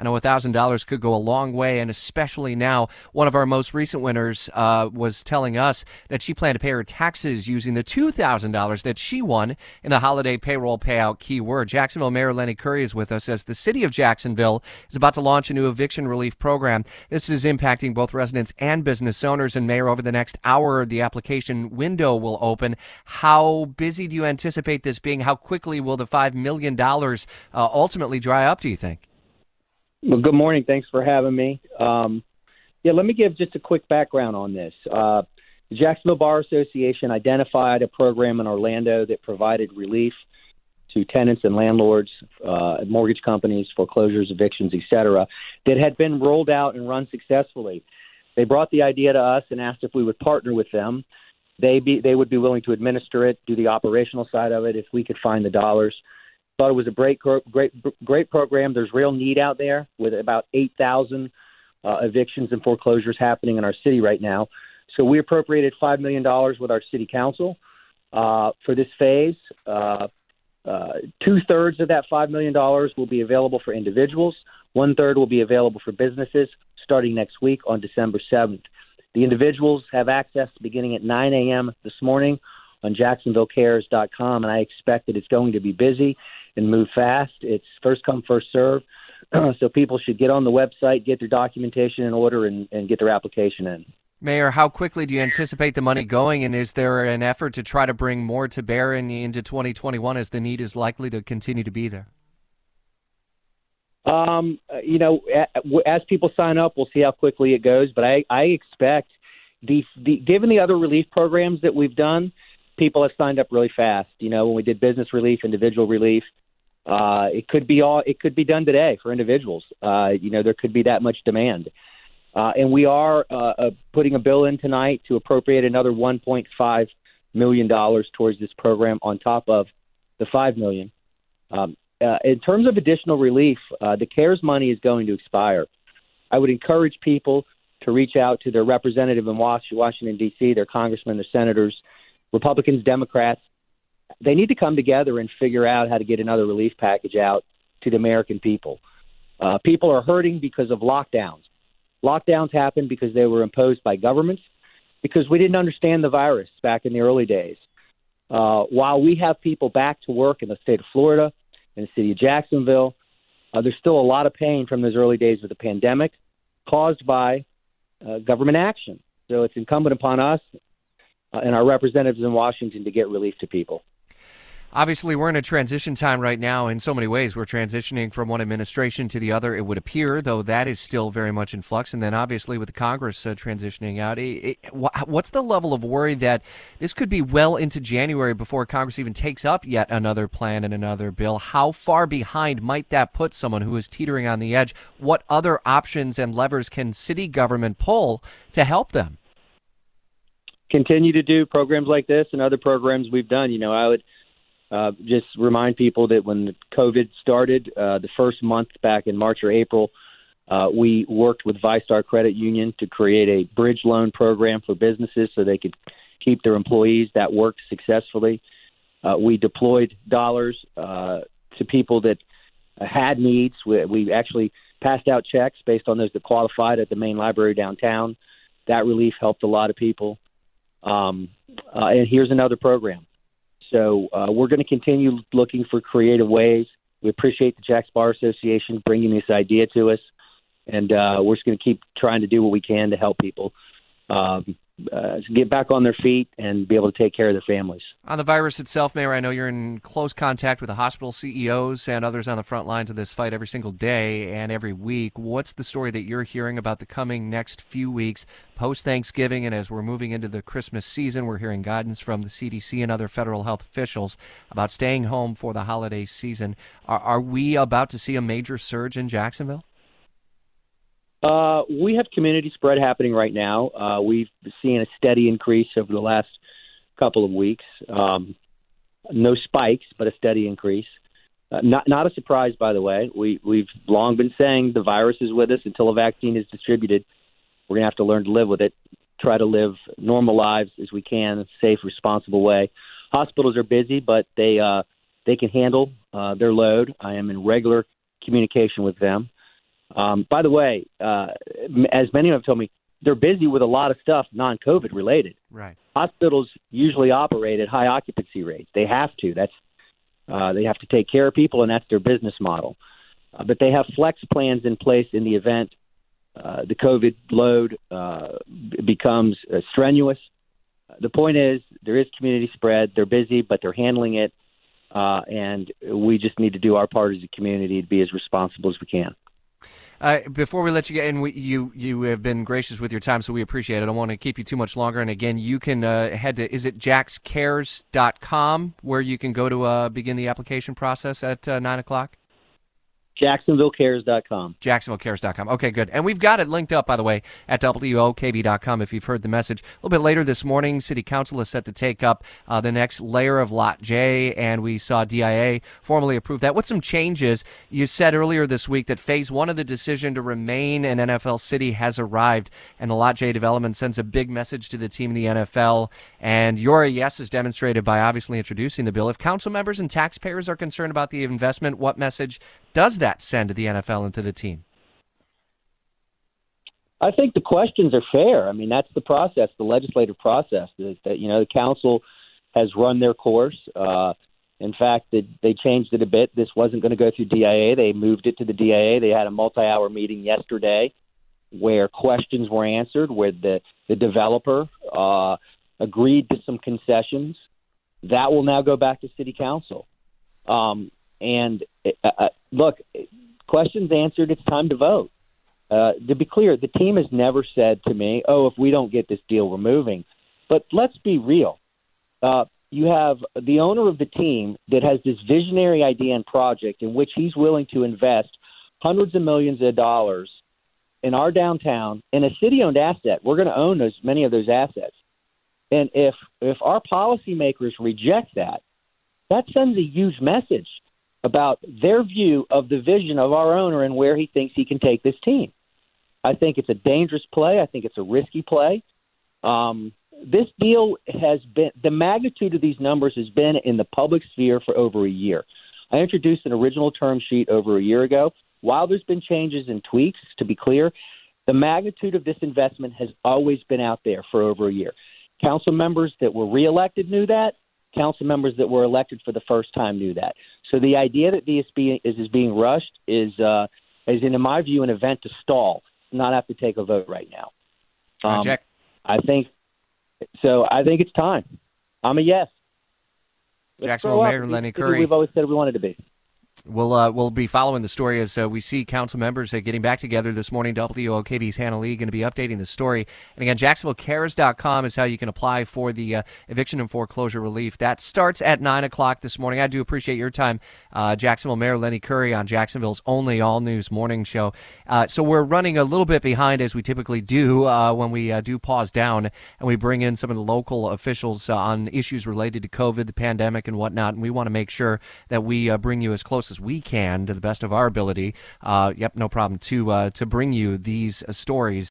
I know $1,000 could go a long way, and especially now, one of our most recent winners uh, was telling us that she planned to pay her taxes using the $2,000 that she won in the holiday payroll payout keyword. Jacksonville Mayor Lenny Curry is with us as the city of Jacksonville is about to launch a new eviction relief program. This is impacting both residents and business owners. And Mayor, over the next hour, the application window will open. How busy do you anticipate this being? How quickly will the $5 million uh, ultimately dry up, do you think? Well, good morning. Thanks for having me. Um, yeah, let me give just a quick background on this. Uh, the Jacksonville Bar Association identified a program in Orlando that provided relief to tenants and landlords, uh, mortgage companies, foreclosures, evictions, etc., that had been rolled out and run successfully. They brought the idea to us and asked if we would partner with them. They be they would be willing to administer it, do the operational side of it if we could find the dollars. Thought it was a great great great program. There's real need out there with about 8,000 uh, evictions and foreclosures happening in our city right now. So we appropriated five million dollars with our city council uh, for this phase. Uh, uh, Two thirds of that $5 million will be available for individuals. One third will be available for businesses starting next week on December 7th. The individuals have access beginning at 9 a.m. this morning on JacksonvilleCares.com, and I expect that it's going to be busy and move fast. It's first come, first serve. so people should get on the website, get their documentation in order, and, and get their application in. Mayor, how quickly do you anticipate the money going, and is there an effort to try to bring more to bear in, into 2021 as the need is likely to continue to be there? Um, you know, as people sign up, we'll see how quickly it goes. But I, I expect the, the given the other relief programs that we've done, people have signed up really fast. You know, when we did business relief, individual relief, uh, it could be all it could be done today for individuals. Uh, you know, there could be that much demand. Uh, and we are uh, uh, putting a bill in tonight to appropriate another 1.5 million dollars towards this program on top of the five million. Um, uh, in terms of additional relief, the CARES money is going to expire. I would encourage people to reach out to their representative in Washington D.C., their congressmen, their senators, Republicans, Democrats. They need to come together and figure out how to get another relief package out to the American people. Uh, people are hurting because of lockdowns. Lockdowns happened because they were imposed by governments, because we didn't understand the virus back in the early days. Uh, while we have people back to work in the state of Florida, in the city of Jacksonville, uh, there's still a lot of pain from those early days of the pandemic caused by uh, government action. So it's incumbent upon us uh, and our representatives in Washington to get relief to people. Obviously, we're in a transition time right now in so many ways. We're transitioning from one administration to the other, it would appear, though that is still very much in flux. And then, obviously, with the Congress uh, transitioning out, it, it, what's the level of worry that this could be well into January before Congress even takes up yet another plan and another bill? How far behind might that put someone who is teetering on the edge? What other options and levers can city government pull to help them? Continue to do programs like this and other programs we've done. You know, I would uh, just remind people that when COVID started, uh, the first month back in March or April, uh, we worked with VyStar Credit Union to create a bridge loan program for businesses so they could keep their employees. That worked successfully. Uh, we deployed dollars uh, to people that had needs. We, we actually passed out checks based on those that qualified at the main library downtown. That relief helped a lot of people. Um, uh, and here's another program. So uh, we're going to continue looking for creative ways. We appreciate the Jax Bar Association bringing this idea to us, and uh, we're just going to keep trying to do what we can to help people um, uh, get back on their feet and be able to take care of their families. On the virus itself, Mayor, I know you're in close contact with the hospital CEOs and others on the front lines of this fight every single day and every week. What's the story that you're hearing about the coming next few weeks post Thanksgiving and as we're moving into the Christmas season? We're hearing guidance from the CDC and other federal health officials about staying home for the holiday season. Are, are we about to see a major surge in Jacksonville? Uh, we have community spread happening right now. Uh, we've seen a steady increase over the last couple of weeks. Um, no spikes, but a steady increase. Uh, not not a surprise, by the way. We we've long been saying the virus is with us until a vaccine is distributed. We're gonna have to learn to live with it. Try to live normal lives as we can, in a safe, responsible way. Hospitals are busy, but they uh, they can handle uh, their load. I am in regular communication with them. Um, by the way, uh, as many have told me, they're busy with a lot of stuff non-COVID related. Right. Hospitals usually operate at high occupancy rates. They have to. That's uh, they have to take care of people, and that's their business model. Uh, but they have flex plans in place in the event uh, the COVID load uh, becomes uh, strenuous. The point is, there is community spread. They're busy, but they're handling it, uh, and we just need to do our part as a community to be as responsible as we can. Uh, before we let you get in, we, you you have been gracious with your time, so we appreciate it. I don't want to keep you too much longer. And again, you can uh, head to is it jaxcares.com where you can go to uh, begin the application process at uh, nine o'clock. JacksonvilleCares.com. JacksonvilleCares.com. Okay, good. And we've got it linked up, by the way, at WOKV.com if you've heard the message. A little bit later this morning, City Council is set to take up uh, the next layer of Lot J, and we saw DIA formally approve that. With some changes, you said earlier this week that phase one of the decision to remain an NFL city has arrived, and the Lot J development sends a big message to the team in the NFL. And your yes is demonstrated by obviously introducing the bill. If council members and taxpayers are concerned about the investment, what message does that send to the NFL and to the team? I think the questions are fair. I mean, that's the process, the legislative process. Is that you know the council has run their course. Uh, in fact, they, they changed it a bit. This wasn't going to go through DIA. They moved it to the DIA. They had a multi-hour meeting yesterday where questions were answered, where the the developer uh, agreed to some concessions. That will now go back to City Council. Um, and uh, uh, look, questions answered. It's time to vote. Uh, to be clear, the team has never said to me, "Oh, if we don't get this deal, we're moving." But let's be real. Uh, you have the owner of the team that has this visionary idea and project in which he's willing to invest hundreds of millions of dollars in our downtown in a city-owned asset. We're going to own those many of those assets, and if if our policymakers reject that, that sends a huge message about their view of the vision of our owner and where he thinks he can take this team. I think it's a dangerous play. I think it's a risky play. Um, this deal has been the magnitude of these numbers has been in the public sphere for over a year. I introduced an original term sheet over a year ago. While there's been changes and tweaks, to be clear, the magnitude of this investment has always been out there for over a year. Council members that were reelected knew that council members that were elected for the first time knew that. So the idea that DSB is, is being rushed is, uh, is, in my view, an event to stall, not have to take a vote right now. Um, Jack. I think so. I think it's time. I'm a yes. Jacksonville Mayor Lenny Curry. We've always said we wanted to be. We'll uh, we'll be following the story as uh, we see council members uh, getting back together this morning. WOKV's Hannah Lee going to be updating the story. And again, JacksonvilleCares.com is how you can apply for the uh, eviction and foreclosure relief. That starts at 9 o'clock this morning. I do appreciate your time, uh, Jacksonville Mayor Lenny Curry on Jacksonville's only all news morning show. Uh, so we're running a little bit behind as we typically do when we do pause down and we bring in some of the local officials on issues related to COVID, the pandemic, and whatnot. And we want to make sure that we bring you as close as we can to the best of our ability. Uh, yep, no problem to uh, to bring you these uh, stories.